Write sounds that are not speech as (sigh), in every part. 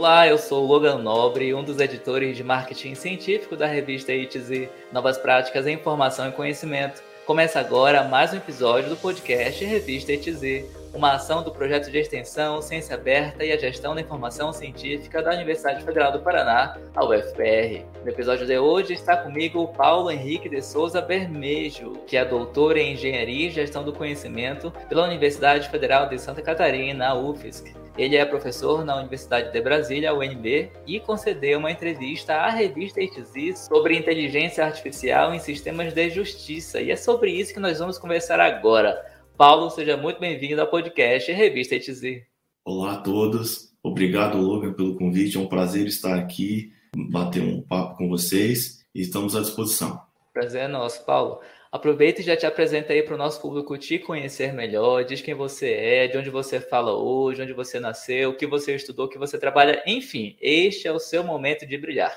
Olá, eu sou Logan Nobre, um dos editores de marketing científico da revista ITZ Novas Práticas em Informação e Conhecimento. Começa agora mais um episódio do podcast Revista ITZ, uma ação do projeto de extensão Ciência Aberta e a Gestão da Informação Científica da Universidade Federal do Paraná, a UFPR. No episódio de hoje está comigo o Paulo Henrique de Souza Bermejo, que é doutor em Engenharia e Gestão do Conhecimento pela Universidade Federal de Santa Catarina, a UFSC. Ele é professor na Universidade de Brasília, UNB, e concedeu uma entrevista à revista ITZ sobre inteligência artificial em sistemas de justiça. E é sobre isso que nós vamos conversar agora. Paulo, seja muito bem-vindo ao podcast Revista ETZ. Olá a todos, obrigado Logan pelo convite, é um prazer estar aqui, bater um papo com vocês e estamos à disposição. Prazer é nosso, Paulo. Aproveita e já te apresenta aí para o nosso público te conhecer melhor, diz quem você é, de onde você fala hoje, onde você nasceu, o que você estudou, o que você trabalha, enfim, este é o seu momento de brilhar.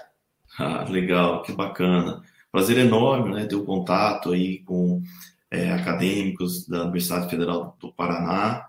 Ah, legal, que bacana. Prazer enorme, né, ter o contato aí com é, acadêmicos da Universidade Federal do Paraná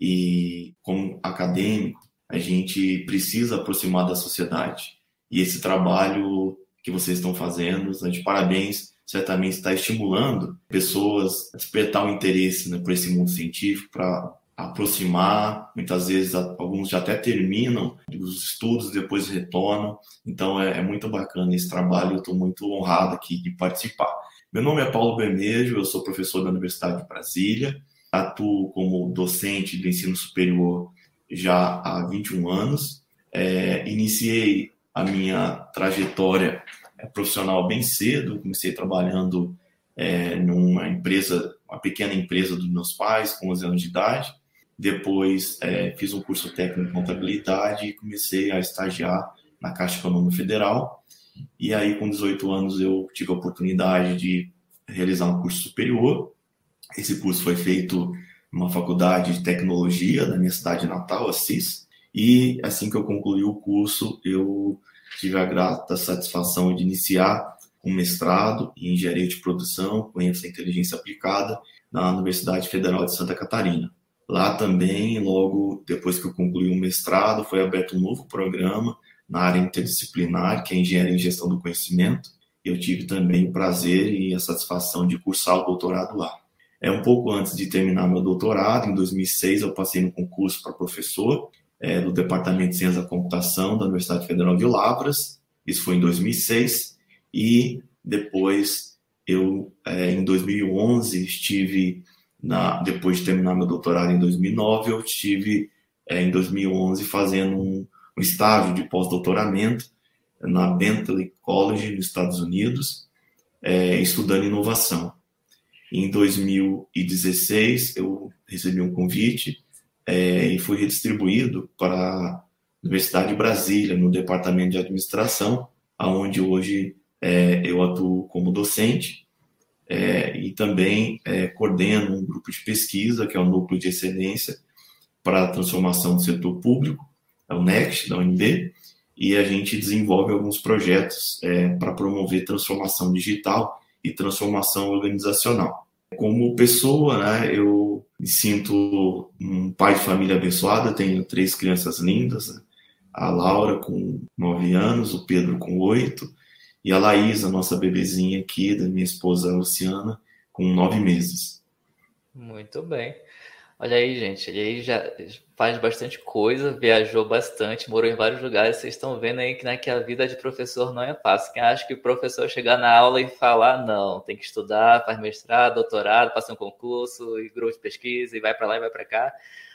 e como acadêmico a gente precisa aproximar da sociedade e esse trabalho que vocês estão fazendo, de parabéns, certamente está estimulando pessoas a despertar o interesse né, por esse mundo científico, para aproximar, muitas vezes alguns já até terminam os estudos, depois retornam, então é, é muito bacana esse trabalho, eu estou muito honrado aqui de participar. Meu nome é Paulo Bermejo, eu sou professor da Universidade de Brasília, atuo como docente do ensino superior já há 21 anos. É, iniciei a minha trajetória profissional bem cedo, comecei trabalhando é, numa empresa, uma pequena empresa dos meus pais, com 11 anos de idade. Depois é, fiz um curso técnico em contabilidade e comecei a estagiar na Caixa Econômica Federal e aí, com 18 anos, eu tive a oportunidade de realizar um curso superior. Esse curso foi feito numa faculdade de tecnologia da minha cidade natal, Assis. E assim que eu concluí o curso, eu tive a grata satisfação de iniciar um mestrado em engenharia de produção com ênfase em inteligência aplicada na Universidade Federal de Santa Catarina. Lá também, logo depois que eu concluí o mestrado, foi aberto um novo programa na área interdisciplinar, que é Engenharia em Gestão do Conhecimento. Eu tive também o prazer e a satisfação de cursar o doutorado lá. É um pouco antes de terminar meu doutorado, em 2006, eu passei no concurso para professor é, do Departamento de Ciência da Computação da Universidade Federal de Lavras. Isso foi em 2006 e depois eu, é, em 2011, estive na, depois de terminar meu doutorado em 2009, eu estive é, em 2011 fazendo um um estágio de pós-doutoramento na Bentley College, nos Estados Unidos, é, estudando inovação. Em 2016, eu recebi um convite é, e fui redistribuído para a Universidade de Brasília, no Departamento de Administração, aonde hoje é, eu atuo como docente é, e também é, coordeno um grupo de pesquisa, que é o Núcleo de Excelência para a Transformação do Setor Público, é o NEXT, da UNB, e a gente desenvolve alguns projetos é, para promover transformação digital e transformação organizacional. Como pessoa, né, eu me sinto um pai de família abençoado, tenho três crianças lindas, né? a Laura com nove anos, o Pedro com oito, e a Laís, a nossa bebezinha aqui, da minha esposa Luciana, com nove meses. Muito bem. Olha aí, gente, ele aí já faz bastante coisa, viajou bastante, morou em vários lugares. Vocês estão vendo aí que, né, que a vida de professor não é fácil. Quem acha que o professor chegar na aula e falar, não, tem que estudar, faz mestrado, doutorado, passa um concurso, e grupo de pesquisa, e vai para lá e vai para cá.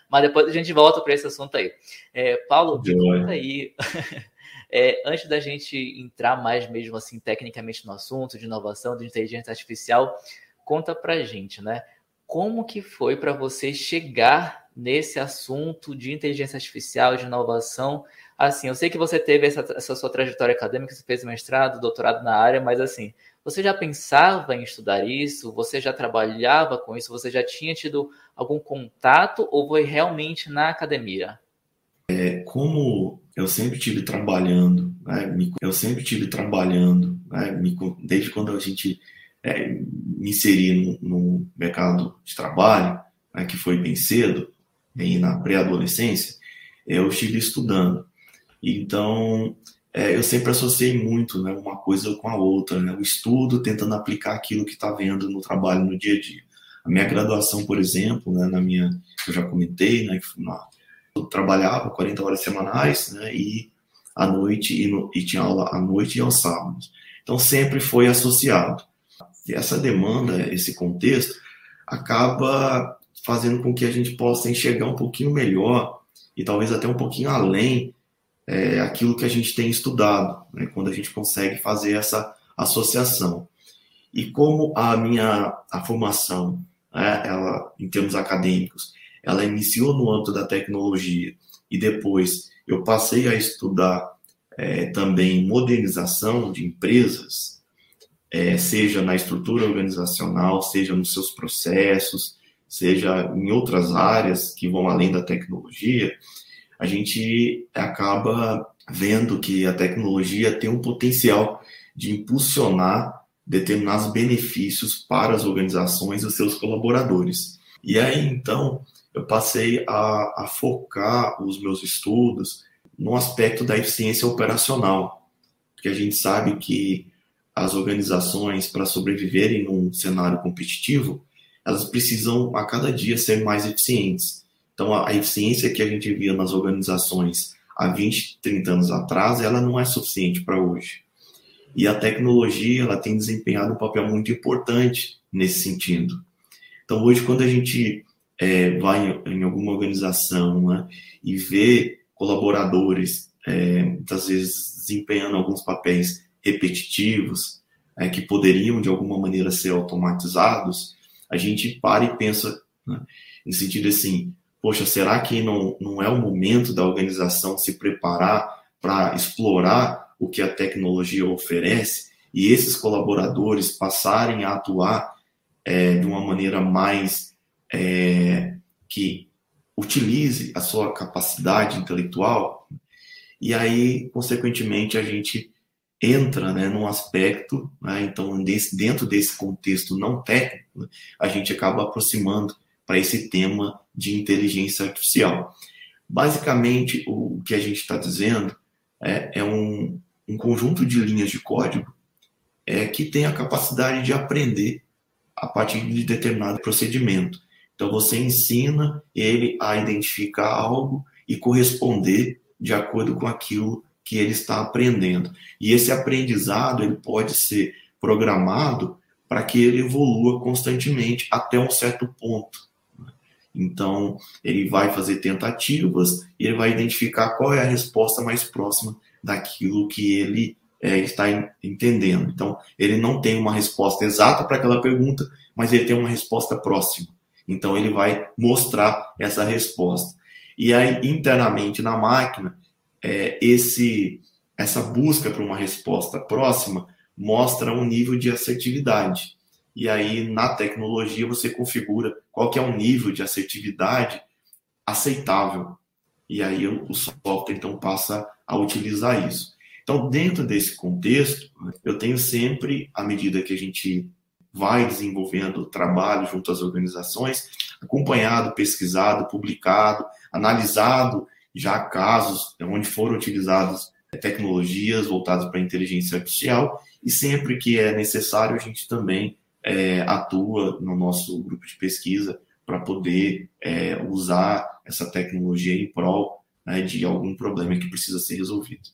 Mas depois a gente volta para esse assunto aí. É, Paulo, me conta aí. (laughs) É, antes da gente entrar mais mesmo assim tecnicamente no assunto de inovação, de inteligência artificial, conta pra gente, né? Como que foi para você chegar nesse assunto de inteligência artificial, de inovação? Assim, eu sei que você teve essa, essa sua trajetória acadêmica, você fez mestrado, doutorado na área, mas assim, você já pensava em estudar isso? Você já trabalhava com isso? Você já tinha tido algum contato ou foi realmente na academia? É, como eu sempre tive trabalhando, né, eu sempre tive trabalhando, né, desde quando a gente é, me inserir no, no, mercado de trabalho, né, que foi bem cedo, bem na pré-adolescência, eu estive estudando. Então, é, eu sempre associei muito né, uma coisa com a outra, né? o estudo tentando aplicar aquilo que está vendo no trabalho no dia a dia. A minha graduação, por exemplo, né, na minha, eu já comentei, né, eu trabalhava 40 horas semanais né, e à noite e, no, e tinha aula à noite e aos sábados. Então sempre foi associado. Essa demanda, esse contexto, acaba fazendo com que a gente possa enxergar um pouquinho melhor e talvez até um pouquinho além é, aquilo que a gente tem estudado, né, quando a gente consegue fazer essa associação. E como a minha a formação, né, ela, em termos acadêmicos, ela iniciou no âmbito da tecnologia e depois eu passei a estudar é, também modernização de empresas, é, seja na estrutura organizacional, seja nos seus processos, seja em outras áreas que vão além da tecnologia, a gente acaba vendo que a tecnologia tem um potencial de impulsionar determinados benefícios para as organizações e os seus colaboradores. E aí, então, eu passei a, a focar os meus estudos no aspecto da eficiência operacional, porque a gente sabe que as organizações, para sobreviverem num cenário competitivo, elas precisam a cada dia ser mais eficientes. Então, a, a eficiência que a gente via nas organizações há 20, 30 anos atrás, ela não é suficiente para hoje. E a tecnologia, ela tem desempenhado um papel muito importante nesse sentido. Então, hoje, quando a gente é, vai em, em, alguma organização né, e vê colaboradores, é, muitas vezes desempenhando alguns papéis repetitivos, é, que poderiam de alguma maneira ser automatizados, a gente para e pensa, né, no sentido assim, poxa, será que não, não é o momento da organização se preparar para explorar o que a tecnologia oferece e esses colaboradores passarem a atuar é, de uma maneira mais é, que utilize a sua capacidade intelectual, e aí, consequentemente, a gente entra né, num aspecto, né, então, desse, dentro desse contexto não técnico, né, a gente acaba aproximando para esse tema de inteligência artificial. Basicamente, o que a gente está dizendo é, é um, um, conjunto de linhas de código é, que tem a capacidade de aprender a partir de determinado procedimento. Então você ensina ele a identificar algo e corresponder de acordo com aquilo que ele está aprendendo. E esse aprendizado ele pode ser programado para que ele evolua constantemente até um certo ponto. Então, ele vai fazer tentativas e ele vai identificar qual é a resposta mais próxima daquilo que ele é, está entendendo. Então, ele não tem uma resposta exata para aquela pergunta, mas ele tem uma resposta próxima. Então ele vai mostrar essa resposta. E aí internamente na máquina, é, esse essa busca por uma resposta próxima mostra um nível de assertividade. E aí na tecnologia você configura qual que é o nível de assertividade aceitável. E aí o software então passa a utilizar isso. Então, dentro desse contexto, eu tenho sempre, à medida que a gente vai desenvolvendo trabalho junto às organizações, acompanhado, pesquisado, publicado, analisado já casos onde foram utilizadas tecnologias voltadas para a inteligência artificial e sempre que é necessário a gente também é, atua no nosso grupo de pesquisa para poder é, usar essa tecnologia em prol né, de algum problema que precisa ser resolvido.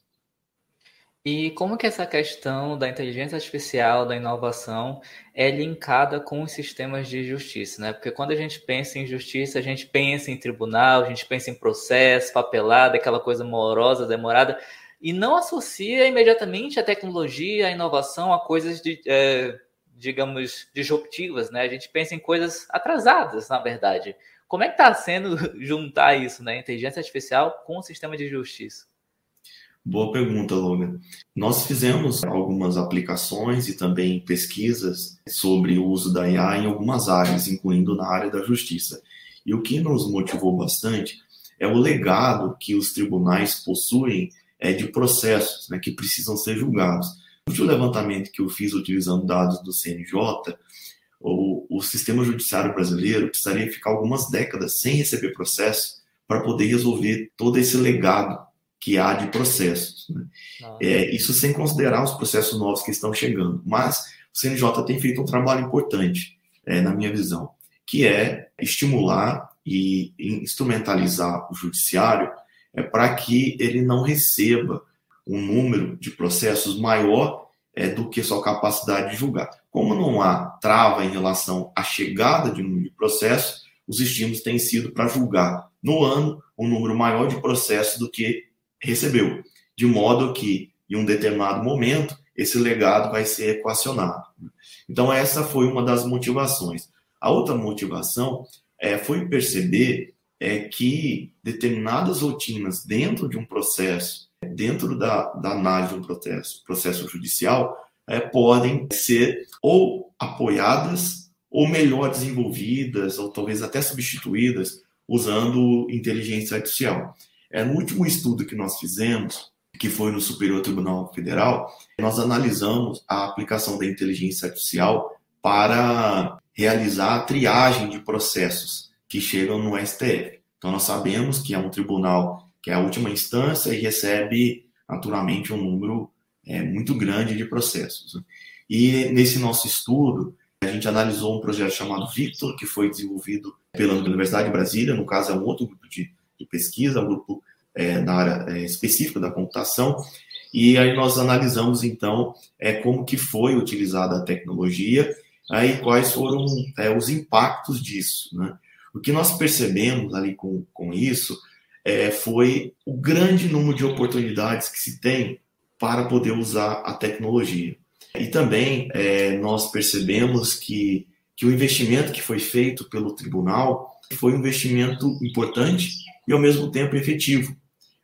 E como que essa questão da inteligência artificial, da inovação, é linkada com os sistemas de justiça, né? Porque quando a gente pensa em justiça, a gente pensa em tribunal, a gente pensa em processo, papelada, aquela coisa morosa, demorada, e não associa imediatamente a tecnologia, a inovação a coisas de, é, digamos, disruptivas, né? A gente pensa em coisas atrasadas, na verdade. Como é que está sendo (laughs) juntar isso, né? Inteligência artificial com o sistema de justiça? Boa pergunta, Logan. Nós fizemos algumas aplicações e também pesquisas sobre o uso da IA em algumas áreas, incluindo na área da justiça. E o que nos motivou bastante é o legado que os tribunais possuem é, de processos né, que precisam ser julgados. No levantamento que eu fiz utilizando dados do CNJ, o, o sistema judiciário brasileiro precisaria ficar algumas décadas sem receber processo para poder resolver todo esse legado que há de processos. Né? É, isso sem considerar os processos novos que estão chegando. Mas o CNJ tem feito um trabalho importante, é, na minha visão, que é estimular e instrumentalizar o judiciário é, para que ele não receba um número de processos maior é, do que sua capacidade de julgar. Como não há trava em relação à chegada de um número de processos, os estímulos têm sido para julgar no ano um número maior de processos do que recebeu, de modo que, em um determinado momento, esse legado vai ser equacionado. Então, essa foi uma das motivações. A outra motivação é, foi perceber é, que determinadas rotinas dentro de um processo, dentro da, da análise de um processo, processo judicial, é, podem ser ou apoiadas ou melhor desenvolvidas, ou talvez até substituídas, usando inteligência artificial. É, no último estudo que nós fizemos, que foi no Superior Tribunal Federal, nós analisamos a aplicação da inteligência artificial para realizar a triagem de processos que chegam no STF. Então, nós sabemos que é um tribunal que é a última instância e recebe, naturalmente, um número é, muito grande de processos. E nesse nosso estudo, a gente analisou um projeto chamado Victor, que foi desenvolvido pela Universidade de Brasília, no caso é um outro grupo de, de pesquisa, um grupo é, na área é, específica da computação, e aí nós analisamos então é, como que foi utilizada a tecnologia, aí quais foram é, os impactos disso, né? O que nós percebemos ali com, com isso é, foi o grande número de oportunidades que se tem para poder usar a tecnologia. E também é, nós percebemos que, que o investimento que foi feito pelo tribunal foi um investimento importante e ao mesmo tempo efetivo,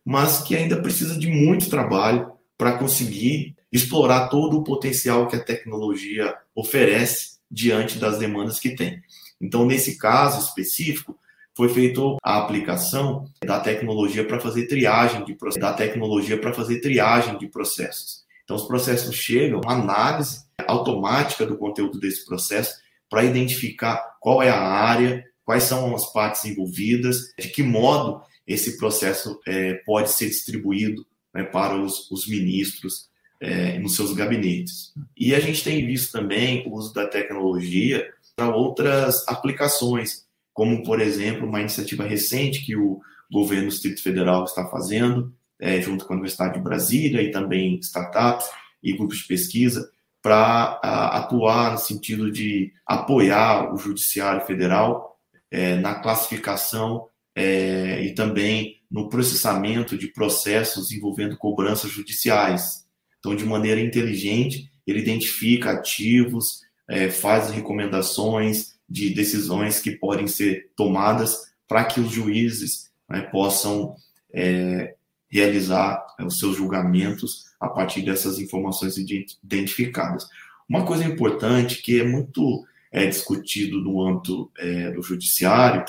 mas que ainda precisa de muito trabalho para conseguir explorar todo o potencial que a tecnologia oferece diante das demandas que tem. Então, nesse caso específico, foi feita a aplicação da tecnologia para fazer triagem de da tecnologia para fazer triagem de processos. Então, os processos chegam, uma análise automática do conteúdo desse processo para identificar qual é a área, quais são as partes envolvidas, de que modo esse processo é, pode ser distribuído né, para os, os ministros é, nos seus gabinetes. E a gente tem visto também o uso da tecnologia para outras aplicações, como, por exemplo, uma iniciativa recente que o governo do Distrito Federal está fazendo, é, junto com a Universidade de Brasília e também startups e grupos de pesquisa, para atuar no sentido de apoiar o Judiciário Federal é, na classificação é, e também no processamento de processos envolvendo cobranças judiciais. Então, de maneira inteligente, ele identifica ativos, é, faz recomendações de decisões que podem ser tomadas para que os juízes né, possam é, realizar é, os seus julgamentos a partir dessas informações identificadas. Uma coisa importante que é muito é, discutido no âmbito é, do judiciário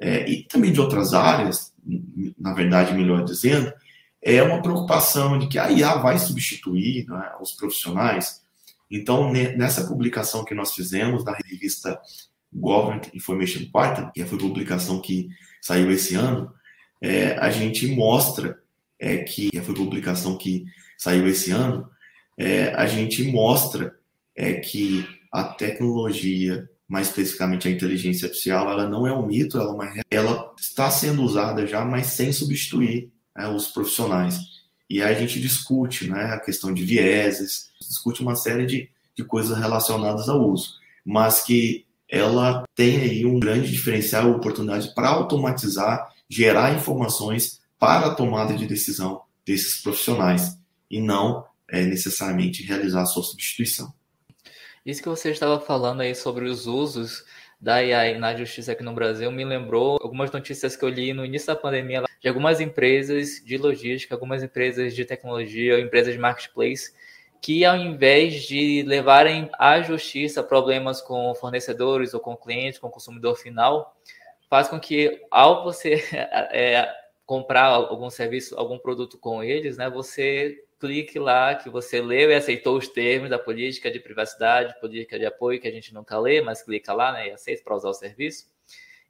é, e também de outras áreas, na verdade, melhor dizendo, é uma preocupação de que a IA vai substituir né, os profissionais. Então, nessa publicação que nós fizemos na revista Government Information Partner, que foi a publicação que saiu esse ano, é, a gente mostra é, que foi a publicação que saiu esse ano, é, a gente mostra é, que a tecnologia, mais especificamente a inteligência artificial, ela não é um mito, ela, é uma, ela está sendo usada já, mas sem substituir né, os profissionais. E aí a gente discute né, a questão de vieses, discute uma série de, de coisas relacionadas ao uso, mas que ela tem aí um grande diferencial, oportunidade para automatizar, gerar informações para a tomada de decisão desses profissionais e não é, necessariamente realizar a sua substituição. Isso que você estava falando aí sobre os usos da IA na justiça aqui no Brasil me lembrou algumas notícias que eu li no início da pandemia de algumas empresas de logística, algumas empresas de tecnologia, empresas de marketplace, que ao invés de levarem à justiça problemas com fornecedores ou com clientes, com consumidor final, faz com que ao você (laughs) é, comprar algum serviço, algum produto com eles, né, você clique lá que você leu e aceitou os termos da política de privacidade, política de apoio, que a gente nunca lê, mas clica lá né, e aceita para usar o serviço.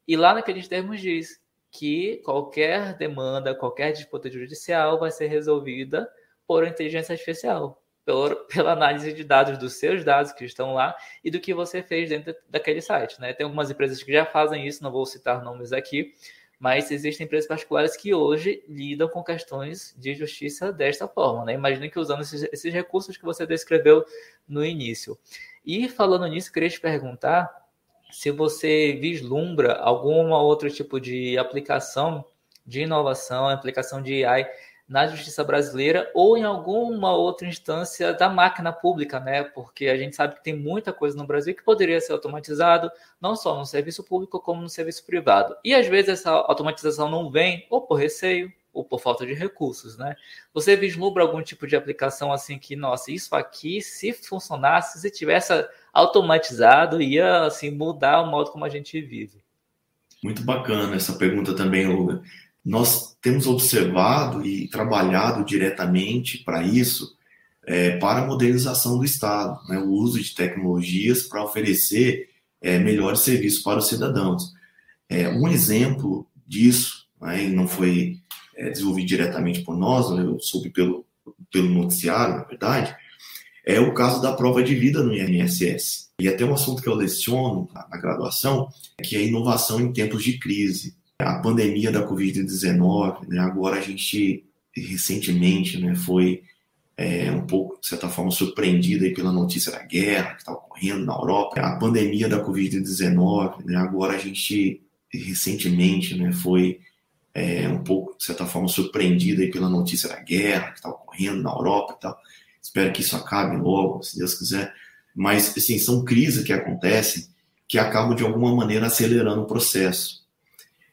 E lá naqueles termos diz que qualquer demanda, qualquer disputa judicial vai ser resolvida por inteligência artificial, pela, (laughs) pela análise de dados dos seus dados que estão lá e do que você fez dentro daquele site. Né? Tem algumas empresas que já fazem isso, não vou citar nomes aqui, mas existem empresas particulares que hoje lidam com questões de justiça desta forma. Né? Imagine que usando esses, esses recursos que você descreveu no início. E falando nisso, queria te perguntar se você vislumbra algum outro tipo de aplicação de inovação, aplicação de AI na justiça brasileira ou em alguma outra instância da máquina pública, né? Porque a gente sabe que tem muita coisa no Brasil que poderia ser automatizado, não só no serviço público como no serviço privado. E às vezes essa automatização não vem ou por receio ou por falta de recursos, né? Você vislumbra algum tipo de aplicação assim que, nossa, isso aqui se funcionasse, se tivesse automatizado, ia assim mudar o modo como a gente vive? Muito bacana essa pergunta também, Luga nós temos observado e trabalhado diretamente para isso, é, para a modernização do Estado, né, o uso de tecnologias para oferecer é, melhores serviços para os cidadãos. É, um exemplo disso, né, não foi é, desenvolvido diretamente por nós, né, eu soube pelo, pelo noticiário, na verdade, é o caso da prova de vida no INSS. E até um assunto que eu leciono na, na graduação, que é a inovação em tempos de crise a pandemia da Covid-19, né, agora a gente recentemente né, foi é, um pouco, de certa forma, surpreendido aí pela notícia da guerra que está ocorrendo na Europa. A pandemia da Covid-19, né, agora a gente recentemente né, foi é, um pouco, de certa forma, surpreendido aí pela notícia da guerra que está ocorrendo na Europa e tal. Espero que isso acabe logo, se Deus quiser. Mas, assim, são crises que acontecem que acabam, de alguma maneira, acelerando o processo.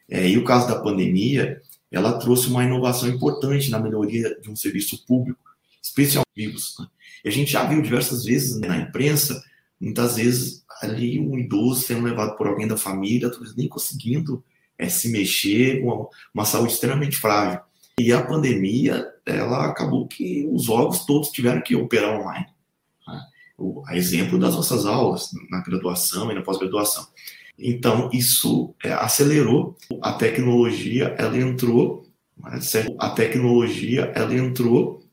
É, e o caso da pandemia, ela trouxe uma inovação importante na melhoria de um serviço público, especialmente vivos. Né? E a gente já viu diversas vezes né, na imprensa, muitas vezes ali um idoso sendo levado por alguém da família, talvez nem conseguindo é, se mexer, uma, uma saúde extremamente frágil. E a pandemia, ela acabou que os órgãos todos tiveram que operar online. Né? O, a exemplo das nossas aulas na graduação e na pós-graduação. Então, isso é, acelerou. A tecnologia, ela entrou, a tecnologia, ela entrou,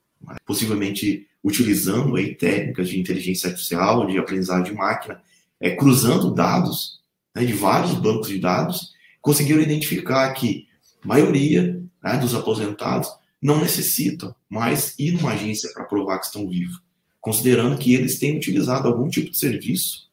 possivelmente utilizando aí técnicas de inteligência artificial, de aprendizagem de máquina, é, cruzando dados né, de vários bancos de dados, conseguiram identificar que a maioria né, dos aposentados não necessitam mais ir numa agência para provar que estão vivos, considerando que eles têm utilizado algum tipo de serviço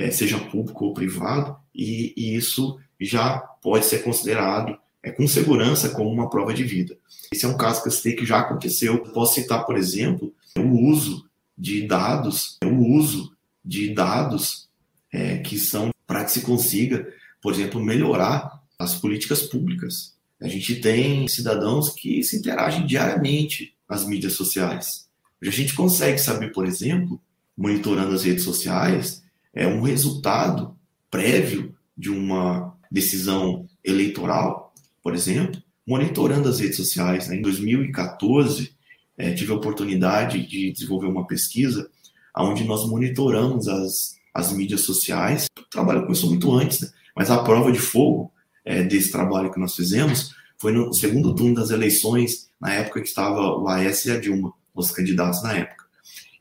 é, seja público ou privado, e, e, isso já pode ser considerado é, com segurança como uma prova de vida. Esse é um caso que eu citei que já aconteceu. posso citar, por exemplo, o uso de dados, o uso de dados é, que são para que se consiga, por exemplo, melhorar as políticas públicas. A gente tem cidadãos que se interagem diariamente nas mídias sociais. A gente consegue saber, por exemplo, monitorando as redes sociais, é um resultado prévio de uma decisão eleitoral, por exemplo, monitorando as redes sociais. Né? Em 2014, é, tive a oportunidade de desenvolver uma pesquisa onde nós monitoramos as, as mídias sociais. Eu trabalho com isso muito antes, né? mas a prova de fogo é, desse trabalho que nós fizemos foi no segundo turno das eleições, na época que estava o Aécio e a Dilma, os candidatos na época.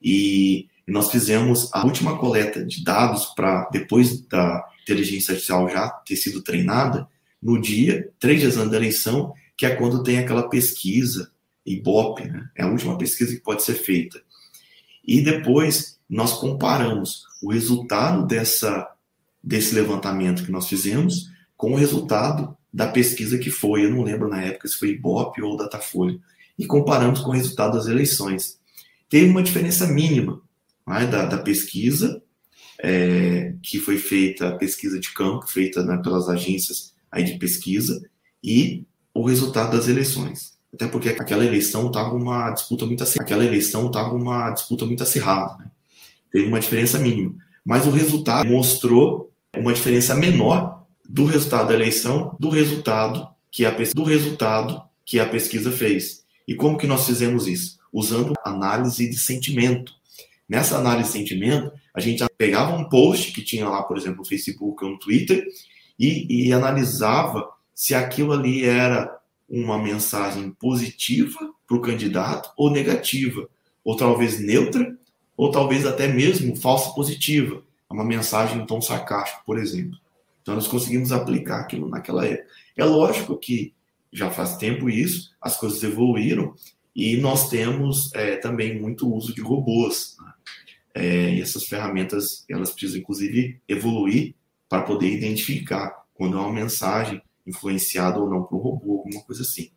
E nós fizemos a última coleta de dados para, depois da inteligência artificial já ter sido treinada, no dia, três dias antes da eleição, que é quando tem aquela pesquisa, Ibope, né? é a última pesquisa que pode ser feita. E depois nós comparamos o resultado dessa, desse levantamento que nós fizemos com o resultado da pesquisa que foi, eu não lembro na época se foi Ibope ou Datafolha, e comparamos com o resultado das eleições. Teve uma diferença mínima, né, da, da, pesquisa, é, que foi feita, a pesquisa de campo, feita né, pelas agências aí de pesquisa, e o resultado das eleições. Até porque aquela eleição estava uma disputa muito acirrada. Aquela eleição estava uma disputa muito acirrada. Né? Teve uma diferença mínima. Mas o resultado mostrou uma diferença menor do resultado da eleição do resultado que a, do resultado que a pesquisa fez. E como que nós fizemos isso? Usando análise de sentimento. Nessa análise de sentimento, a gente pegava um post que tinha lá, por exemplo, no Facebook ou no Twitter, e, e analisava se aquilo ali era uma mensagem positiva para o candidato ou negativa, ou talvez neutra, ou talvez até mesmo falsa positiva, uma mensagem em tom sarcástico, por exemplo. Então nós conseguimos aplicar aquilo naquela época. É lógico que já faz tempo isso, as coisas evoluíram e nós temos é, também muito uso de robôs. Né? É, e essas ferramentas elas precisam inclusive evoluir para poder identificar quando é uma mensagem influenciada ou não por um robô, alguma coisa assim.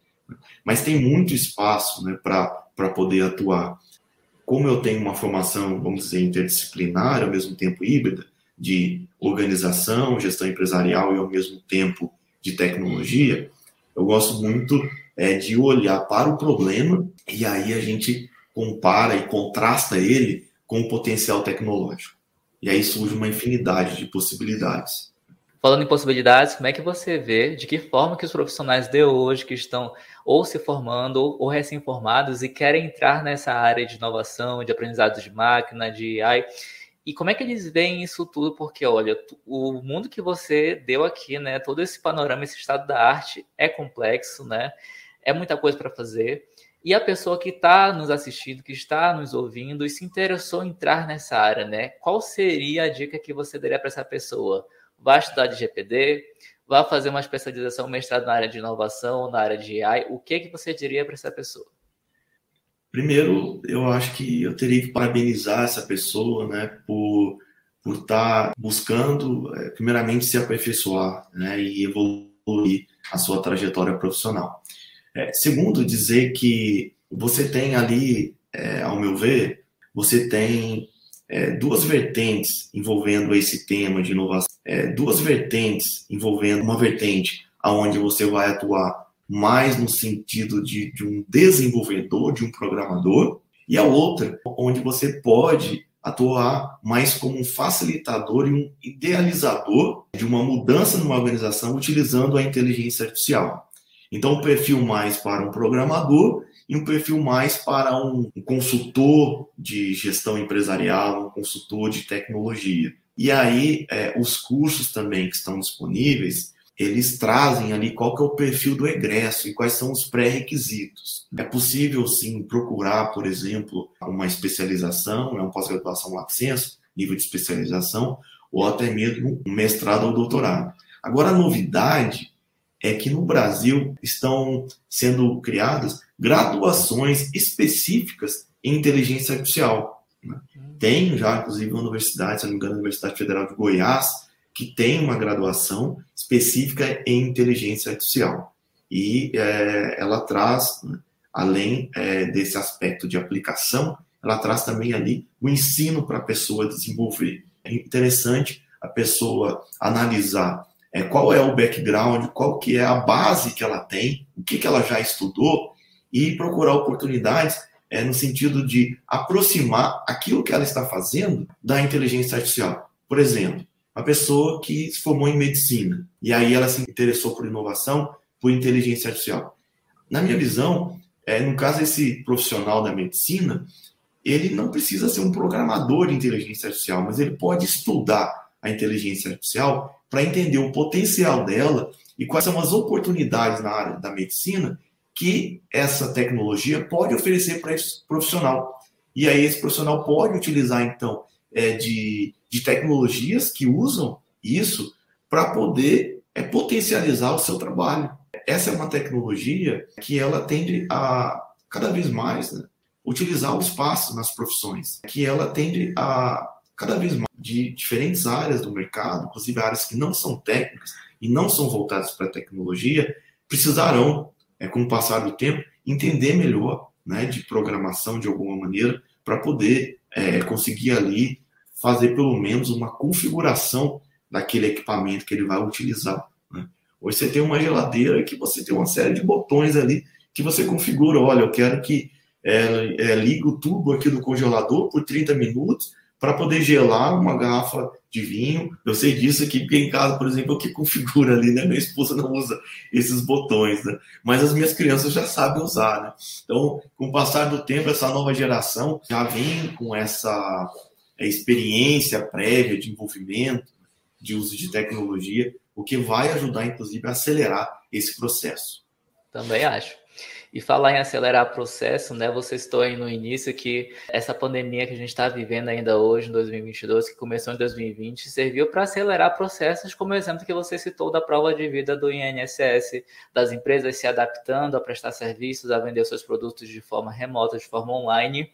Mas tem muito espaço né, para poder atuar. Como eu tenho uma formação, vamos dizer, interdisciplinar, ao mesmo tempo híbrida, de organização, gestão empresarial e ao mesmo tempo de tecnologia, eu gosto muito é, de olhar para o problema e aí a gente compara e contrasta ele com o potencial tecnológico. E aí surge uma infinidade de possibilidades. Falando em possibilidades, como é que você vê, de que forma que os profissionais de hoje que estão ou se formando ou recém-formados e querem entrar nessa área de inovação, de aprendizado de máquina, de AI, e como é que eles veem isso tudo? Porque, olha, o mundo que você deu aqui, né, todo esse panorama, esse estado da arte é complexo, né? É muita coisa para fazer. E a pessoa que está nos assistindo, que está nos ouvindo e se interessou em entrar nessa área, né? Qual seria a dica que você daria para essa pessoa? vá estudar de GPD, vá fazer uma especialização, mestrado na área de inovação, na área de AI, o que, que você diria para essa pessoa? Primeiro, eu acho que eu teria que parabenizar essa pessoa, né, por por estar tá buscando, é, primeiramente, se aperfeiçoar, né, e evoluir a sua trajetória profissional. É, segundo, dizer que você tem ali, é, ao meu ver, você tem é, duas vertentes envolvendo esse tema de inovação, é, duas vertentes envolvendo uma vertente aonde você vai atuar mais no sentido de, de um desenvolvedor, de um programador, e a outra onde você pode atuar mais como um facilitador e um idealizador de uma mudança numa organização utilizando a inteligência artificial. Então, um perfil mais para um programador e um perfil mais para um, consultor de gestão empresarial, um consultor de tecnologia. E aí, é, os cursos também que estão disponíveis, eles trazem ali qual que é o perfil do egresso e quais são os pré-requisitos. É possível, sim, procurar, por exemplo, uma especialização, né, uma pós-graduação lapsenso, nível de especialização, ou até mesmo um mestrado ou doutorado. Agora, a novidade é que no Brasil estão sendo criadas graduações específicas em inteligência artificial. Né? Tem já, inclusive, uma universidade, se não me engano, a Universidade Federal de Goiás, que tem uma graduação específica em inteligência artificial. E é, ela traz, né, além é, desse aspecto de aplicação, ela traz também ali o ensino para a pessoa desenvolver. É interessante a pessoa analisar é, qual é o background, qual que é a base que ela tem, o que, que ela já estudou, e procurar oportunidades é, no sentido de aproximar aquilo que ela está fazendo da inteligência artificial. Por exemplo, uma pessoa que se formou em medicina e aí ela se interessou por inovação, por inteligência artificial. Na minha visão, é, no caso esse profissional da medicina, ele não precisa ser um programador de inteligência artificial, mas ele pode estudar a inteligência artificial para entender o potencial dela e quais são as oportunidades na área da medicina que essa tecnologia pode oferecer para esse profissional. E aí esse profissional pode utilizar, então, é, de, de tecnologias que usam isso para poder é, potencializar o seu trabalho. Essa é uma tecnologia que ela tende a, cada vez mais, né, utilizar o espaço nas profissões, que ela tende a, cada vez mais, de diferentes áreas do mercado, inclusive áreas que não são técnicas e não são voltadas para a tecnologia, precisarão é, com o passar do tempo, entender melhor né, de programação de alguma maneira, para poder é, conseguir ali fazer pelo menos uma configuração daquele equipamento que ele vai utilizar. Né? Hoje você tem uma geladeira que você tem uma série de botões ali que você configura. Olha, eu quero que é, é, liga o tubo aqui do congelador por 30 minutos para poder gelar uma garrafa de vinho. Eu sei disso aqui, porque em casa, por exemplo, o que configura ali, né? Minha esposa não usa esses botões, né? Mas as minhas crianças já sabem usar, né? Então, com o passar do tempo, essa nova geração já vem com essa é, experiência prévia de envolvimento, de uso de tecnologia, o que vai ajudar, inclusive, a acelerar esse processo. Também acho. E falar em acelerar processo, né? Você citou aí no início que essa pandemia que a gente está vivendo ainda hoje, em 2022, que começou em 2020, serviu para acelerar processos, como o exemplo que você citou da prova de vida do INSS, das empresas se adaptando a prestar serviços, a vender seus produtos de forma remota, de forma online.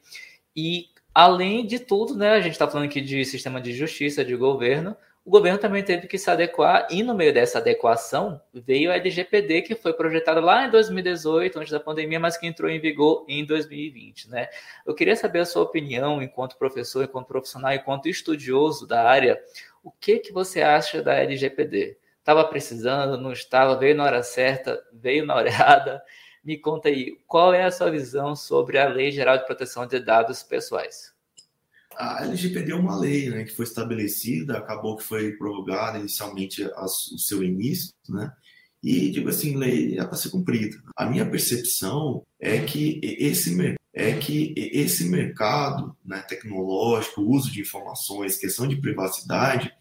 E, além de tudo, né? A gente está falando aqui de sistema de justiça, de governo, o governo também teve que se adequar, e no meio dessa adequação veio a LGPD, que foi projetada lá em 2018, antes da pandemia, mas que entrou em vigor em 2020. Né? Eu queria saber a sua opinião, enquanto professor, enquanto profissional, enquanto estudioso da área, o que, que você acha da LGPD? Estava precisando, não estava, veio na hora certa, veio na hora (laughs) errada? Me conta aí, qual é a sua visão sobre a Lei Geral de Proteção de Dados Pessoais? A LGPD é uma lei né, que foi estabelecida, acabou que foi prorrogada inicialmente o seu início, né? E, digo assim, lei é para ser cumprida. A minha percepção é que esse, é que esse mercado né, tecnológico, uso de informações, questão de privacidade,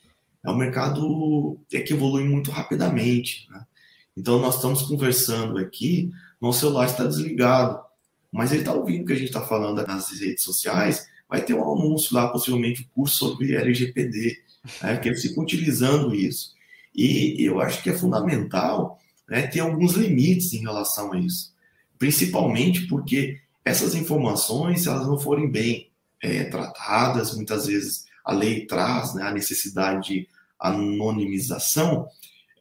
é um mercado é que evolui muito rapidamente. Né? Então, nós estamos conversando aqui, nosso celular está desligado, mas ele está ouvindo o que a gente está falando nas redes sociais vai ter um anúncio lá, possivelmente, um curso sobre LGPD, né, que eles ficam utilizando isso. E eu acho que é fundamental né, ter alguns limites em relação a isso, principalmente porque essas informações, se elas não forem bem é, tratadas, muitas vezes a lei traz né, a necessidade de anonimização,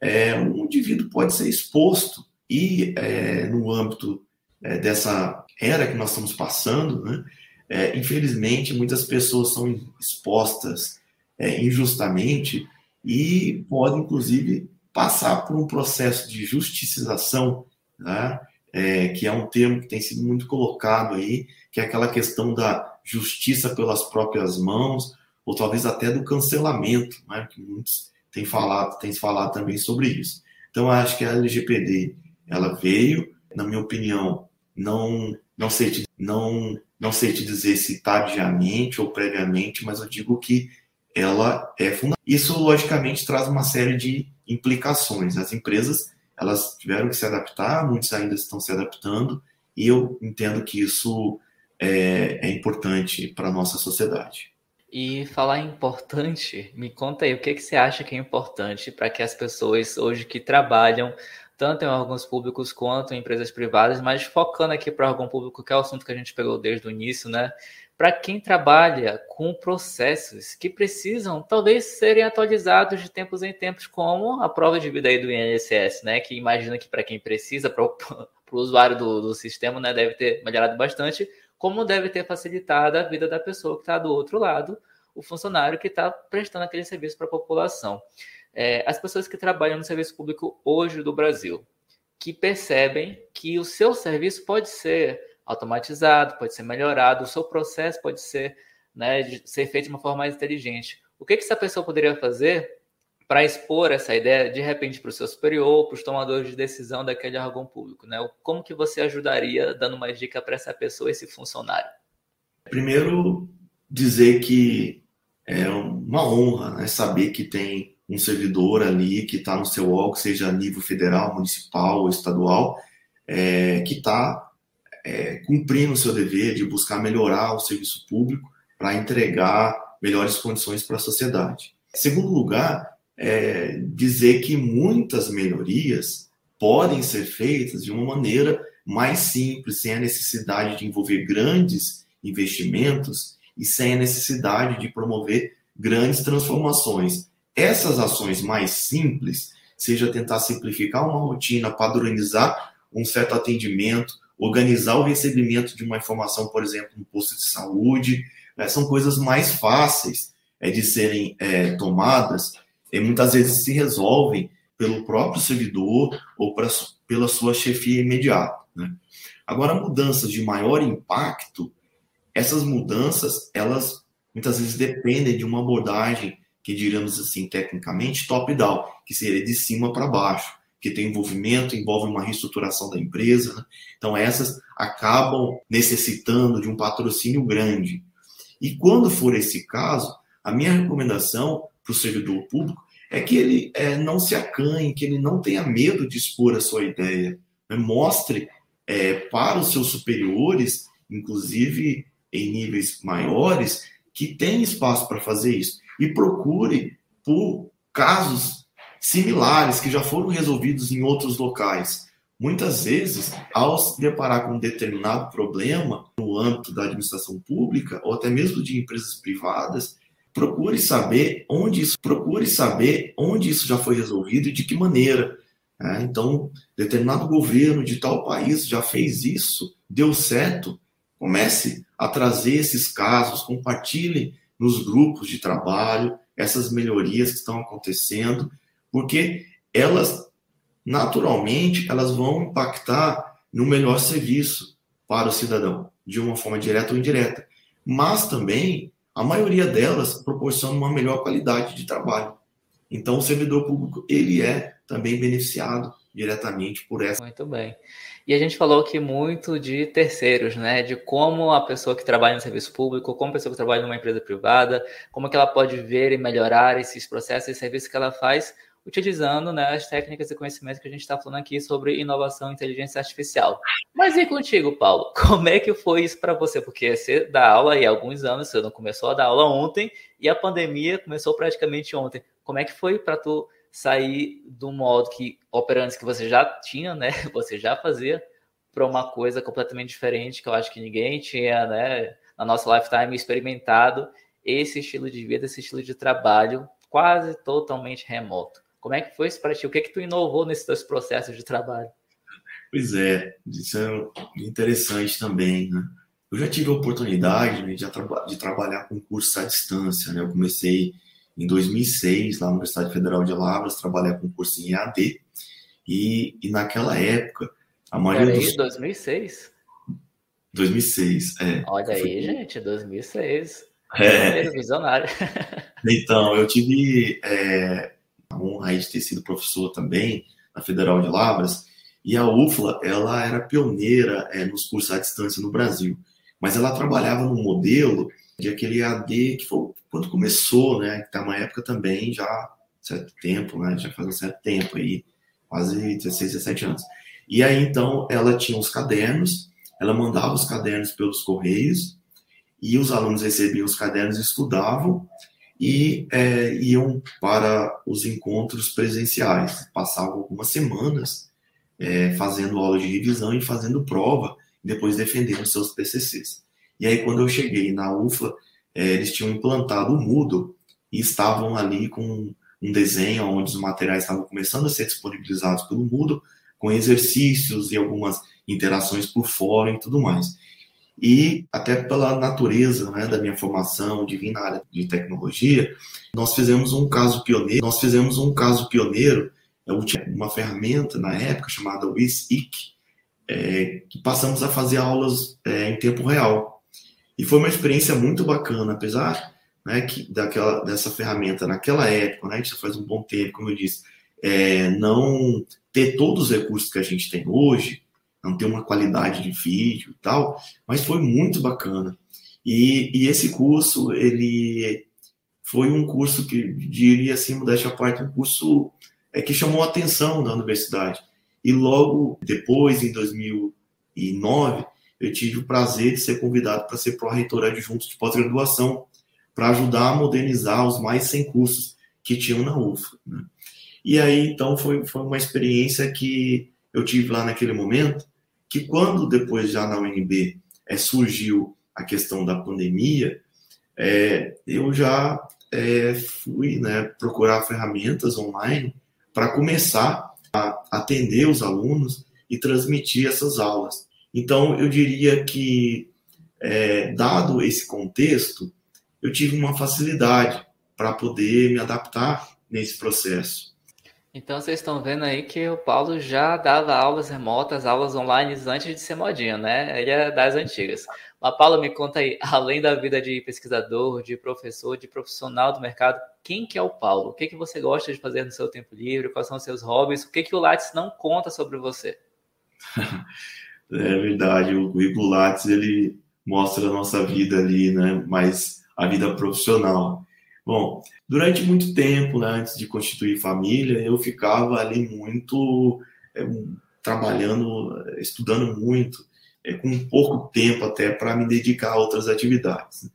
é, um indivíduo pode ser exposto e é, no âmbito é, dessa era que nós estamos passando, né, é, infelizmente, muitas pessoas são expostas é, injustamente e podem, inclusive, passar por um processo de justicização, né? é, que é um termo que tem sido muito colocado aí, que é aquela questão da justiça pelas próprias mãos, ou talvez até do cancelamento, né? que muitos têm falado, têm falado também sobre isso. Então, acho que a LGPD ela veio, na minha opinião, não não sei te, não não sei te dizer se tardiamente ou previamente, mas eu digo que ela é fundamental. Isso, logicamente, traz uma série de implicações. As empresas elas tiveram que se adaptar, muitos ainda estão se adaptando, e eu entendo que isso é, é importante para a nossa sociedade. E falar importante, me conta aí, o que, que você acha que é importante para que as pessoas hoje que trabalham tanto em órgãos públicos quanto em empresas privadas, mas focando aqui para órgão público, que é o assunto que a gente pegou desde o início, né? Para quem trabalha com processos que precisam talvez serem atualizados de tempos em tempos, como a prova de vida aí do INSS, né? Que imagina que para quem precisa, (laughs) para o usuário do, do sistema, né, deve ter melhorado bastante, como deve ter facilitado a vida da pessoa que está do outro lado, o funcionário que está prestando aquele serviço para a população é, as pessoas que trabalham no serviço público hoje do Brasil, que percebem que o seu serviço pode ser automatizado, pode ser melhorado, o seu processo pode ser, né, ser feito de uma forma mais inteligente. O que, que essa pessoa poderia fazer para expor essa ideia de repente para o seu superior, para os tomadores de decisão daquele órgão público, né? Como que você ajudaria dando uma dica para essa pessoa, esse funcionário? Primeiro, dizer que é uma honra né, saber que tem um servidor ali que está no seu órgão, seja a nível federal, municipal ou estadual, é, que está é, cumprindo o seu dever de buscar melhorar o serviço público para entregar melhores condições para a sociedade. Segundo lugar, é, dizer que muitas melhorias podem ser feitas de uma maneira mais simples, sem a necessidade de envolver grandes investimentos e sem a necessidade de promover grandes transformações essas ações mais simples, seja tentar simplificar uma rotina, padronizar um certo atendimento, organizar o recebimento de uma informação, por exemplo, no posto de saúde, né, são coisas mais fáceis é, de serem é, tomadas e muitas vezes se resolvem pelo próprio servidor ou pra, pela sua chefia imediata. Né? Agora, mudanças de maior impacto, essas mudanças, elas muitas vezes dependem de uma abordagem que diríamos assim, tecnicamente, top-down, que seria de cima para baixo, que tem envolvimento, envolve uma reestruturação da empresa. Né? Então, essas acabam necessitando de um patrocínio grande. E quando for esse caso, a minha recomendação para o servidor público é que ele é, não se acanhe, que ele não tenha medo de expor a sua ideia. Né? Mostre é, para os seus superiores, inclusive em níveis maiores, que tem espaço para fazer isso. E procure por casos similares que já foram resolvidos em outros locais. Muitas vezes, ao se deparar com um determinado problema no âmbito da administração pública ou até mesmo de empresas privadas, procure saber onde isso, procure saber onde isso já foi resolvido e de que maneira. Né? Então, determinado governo de tal país já fez isso, deu certo. Comece a trazer esses casos, compartilhe nos grupos de trabalho essas melhorias que estão acontecendo, porque elas naturalmente elas vão impactar no melhor serviço para o cidadão, de uma forma direta ou indireta. Mas também a maioria delas proporciona uma melhor qualidade de trabalho. Então o servidor público ele é também beneficiado diretamente por essa. Muito bem. E a gente falou aqui muito de terceiros, né? De como a pessoa que trabalha no serviço público, como a pessoa que trabalha numa empresa privada, como que ela pode ver e melhorar esses processos e serviços que ela faz utilizando né, as técnicas e conhecimentos que a gente está falando aqui sobre inovação e inteligência artificial. Mas e contigo, Paulo? (laughs) Como é que foi isso para você? Porque você dá aula há alguns anos, você não começou a dar aula ontem e a pandemia começou praticamente ontem. Como é que foi para tu sair do modo que operantes que você já tinha, né? (laughs) Você já fazia para uma coisa completamente diferente que eu acho que ninguém tinha, né? Na nossa lifetime experimentado esse estilo de vida, esse estilo de trabalho quase totalmente remoto. Como é que foi isso para ti? O que é que tu inovou nesses dois processos de trabalho? Pois é, isso é interessante também, né? Eu já tive a oportunidade né, de, de, trabalhar com cursos à distância, né? Eu comecei em 2006, lá na Universidade Federal de Lavras, trabalhar com curso em EAD, e, e naquela época, a maioria Peraí, dos... 2006? 2006, é. Olha aí, gente, 2006. É. Visionário. (laughs) Então, eu tive é, a honra de ter sido professor também na Federal de Lavras, e a UFLA, ela era pioneira é, nos cursos à distância no Brasil, mas ela trabalhava no modelo de aquele AD que foi quando começou, né, que tá uma época também já certo tempo, né, já faz um certo tempo aí, quase 16, 17 anos. E aí então ela tinha os cadernos, ela mandava os cadernos pelos correios e os alunos recebiam os cadernos, estudavam e é, iam para os encontros presenciais. Passavam algumas semanas é, fazendo aula de revisão e fazendo prova, e depois defendendo seus TCCs. E aí, quando eu cheguei na UFLA, é, eles tinham implantado o Moodle e estavam ali com um desenho onde os materiais estavam começando a ser disponibilizados pelo Moodle, com exercícios e algumas interações por fora e tudo mais e até pela natureza né, da minha formação de vir na área de tecnologia, nós fizemos um caso pioneiro. Nós fizemos um caso pioneiro, uma ferramenta na época chamada WizIC, é, que passamos a fazer aulas é, em tempo real. E foi uma experiência muito bacana, apesar né, que daquela, dessa ferramenta naquela época, né, isso faz um bom tempo, como eu disse, é, não ter todos os recursos que a gente tem hoje, não tem uma qualidade de vídeo e tal, mas foi muito bacana. E, e esse curso, ele foi um curso que, diria assim, modéstia à parte, um curso é, que chamou a atenção da universidade. E logo depois, em 2009, eu tive o prazer de ser convidado para ser pró-reitor adjunto de pós-graduação, para ajudar a modernizar os mais 100 cursos que tinham na UFA. Né? E aí, então, foi, foi uma experiência que eu tive lá naquele momento, que quando depois já na UNB é, surgiu a questão da pandemia, é, eu já é, fui né, procurar ferramentas online para começar a atender os alunos e transmitir essas aulas. Então, eu diria que, é, dado esse contexto, eu tive uma facilidade para poder me adaptar nesse processo. Então vocês estão vendo aí que o Paulo já dava aulas remotas, aulas online antes de ser modinha, né? Ele é das antigas. Mas Paulo, me conta aí, (laughs) além da vida de pesquisador, de professor, de profissional do mercado, quem que é o Paulo? O que, que você gosta de fazer no seu tempo livre? Quais são os seus hobbies? O que, que o Lattes não conta sobre você? (laughs) É verdade, o currículo Lattes, ele mostra a nossa vida ali, né? Mas a vida profissional. Bom, durante muito tempo, né, antes de constituir família, eu ficava ali muito é, trabalhando, estudando muito, é, com pouco tempo até para me dedicar a outras atividades.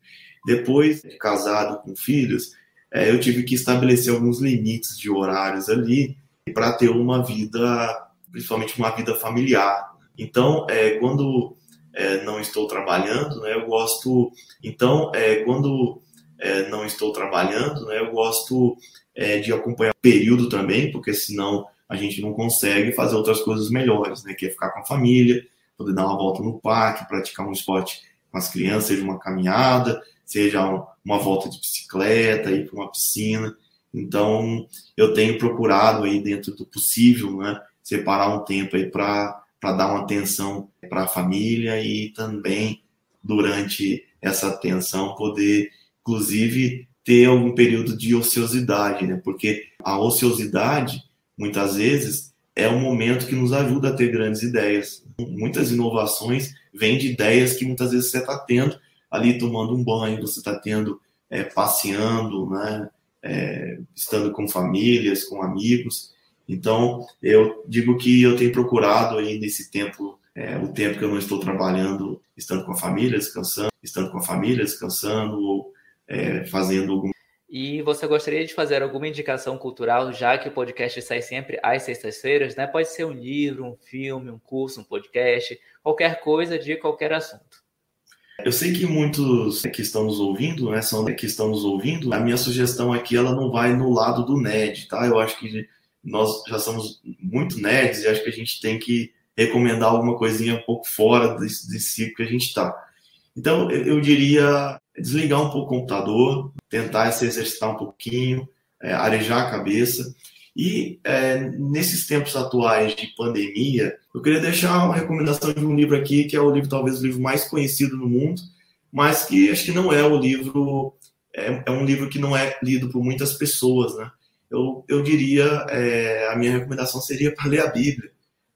Depois de casado com filhos, é, eu tive que estabelecer alguns limites de horários ali para ter uma vida, principalmente uma vida familiar. Então, é, quando é, não estou trabalhando, né, eu gosto. Então, é, quando é, não estou trabalhando, né, eu gosto é, de acompanhar o período também, porque senão a gente não consegue fazer outras coisas melhores, né, que é ficar com a família, poder dar uma volta no parque, praticar um esporte com as crianças, seja uma caminhada, seja uma volta de bicicleta, ir para uma piscina. Então, eu tenho procurado aí dentro do possível, né, separar um tempo aí para dar uma atenção para a família e também durante essa atenção poder inclusive, ter algum período de ociosidade, né? Porque a ociosidade, muitas vezes, é um momento que nos ajuda a ter grandes ideias. Muitas inovações vêm de ideias que muitas vezes você está tendo ali tomando um banho, você está tendo é, passeando, né? É, estando com famílias, com amigos. Então, eu digo que eu tenho procurado aí nesse tempo, é, o tempo que eu não estou trabalhando, estando com a família, descansando, estando com a família, descansando, ou é, fazendo algum. E você gostaria de fazer alguma indicação cultural, já que o podcast sai sempre às sextas-feiras, né? Pode ser um livro, um filme, um curso, um podcast, qualquer coisa de qualquer assunto. Eu sei que muitos que estão nos ouvindo, né, são que estão nos ouvindo. A minha sugestão aqui, ela não vai no lado do nerd, tá? Eu acho que nós já somos muito nerds e acho que a gente tem que recomendar alguma coisinha um pouco fora desse, desse ciclo que a gente está. Então, eu diria desligar um pouco o computador, tentar se exercitar um pouquinho, é, arejar a cabeça. E é, nesses tempos atuais de pandemia, eu queria deixar uma recomendação de um livro aqui, que é o livro, talvez o livro mais conhecido no mundo, mas que acho que não é o livro, é, é um livro que não é lido por muitas pessoas, né? Eu, eu diria, é, a minha recomendação seria para ler a Bíblia,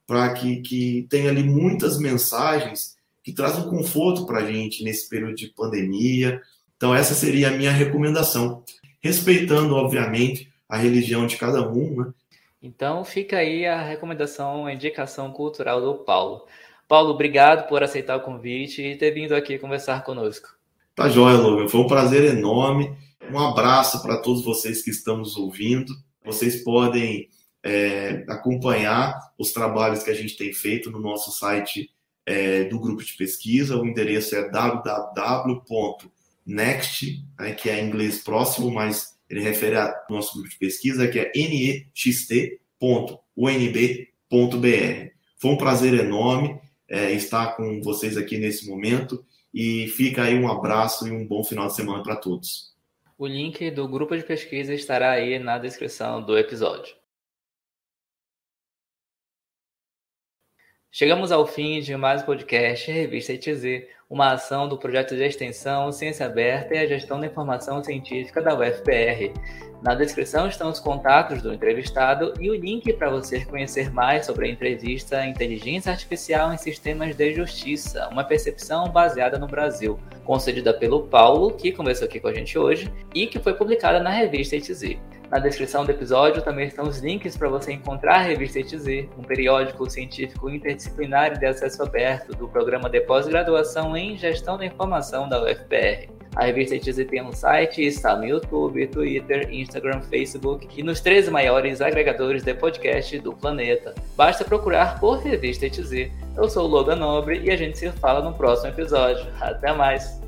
para que, que tenha ali muitas mensagens que traz um conforto para a gente nesse período de pandemia. Então, essa seria a minha recomendação, respeitando, obviamente, a religião de cada um. Né? Então, fica aí a recomendação, a indicação cultural do Paulo. Paulo, obrigado por aceitar o convite e ter vindo aqui conversar conosco. Tá joia, Logan. Foi um prazer enorme. Um abraço para todos vocês que estão nos ouvindo. Vocês podem é, acompanhar os trabalhos que a gente tem feito no nosso site é, do grupo de pesquisa. O endereço é www.next, né, que é em inglês próximo, mas ele refere ao nosso grupo de pesquisa, que é next.unb.br. Foi um prazer enorme é, estar com vocês aqui nesse momento e fica aí um abraço e um bom final de semana para todos. O link do grupo de pesquisa estará aí na descrição do episódio. Chegamos ao fim de mais um podcast Revista ITZ, uma ação do projeto de extensão Ciência Aberta e a Gestão da Informação Científica da UFPR. Na descrição estão os contatos do entrevistado e o link para você conhecer mais sobre a entrevista Inteligência Artificial em Sistemas de Justiça, uma percepção baseada no Brasil, concedida pelo Paulo, que conversou aqui com a gente hoje, e que foi publicada na revista ITZ. Na descrição do episódio também estão os links para você encontrar a revista ETZ, um periódico científico interdisciplinar de acesso aberto do programa de pós-graduação em Gestão da Informação da UFPR. A revista ETZ tem um site e está no YouTube, Twitter, Instagram, Facebook e nos três maiores agregadores de podcast do planeta. Basta procurar por Revista ETZ. Eu sou o Logan Nobre e a gente se fala no próximo episódio. Até mais!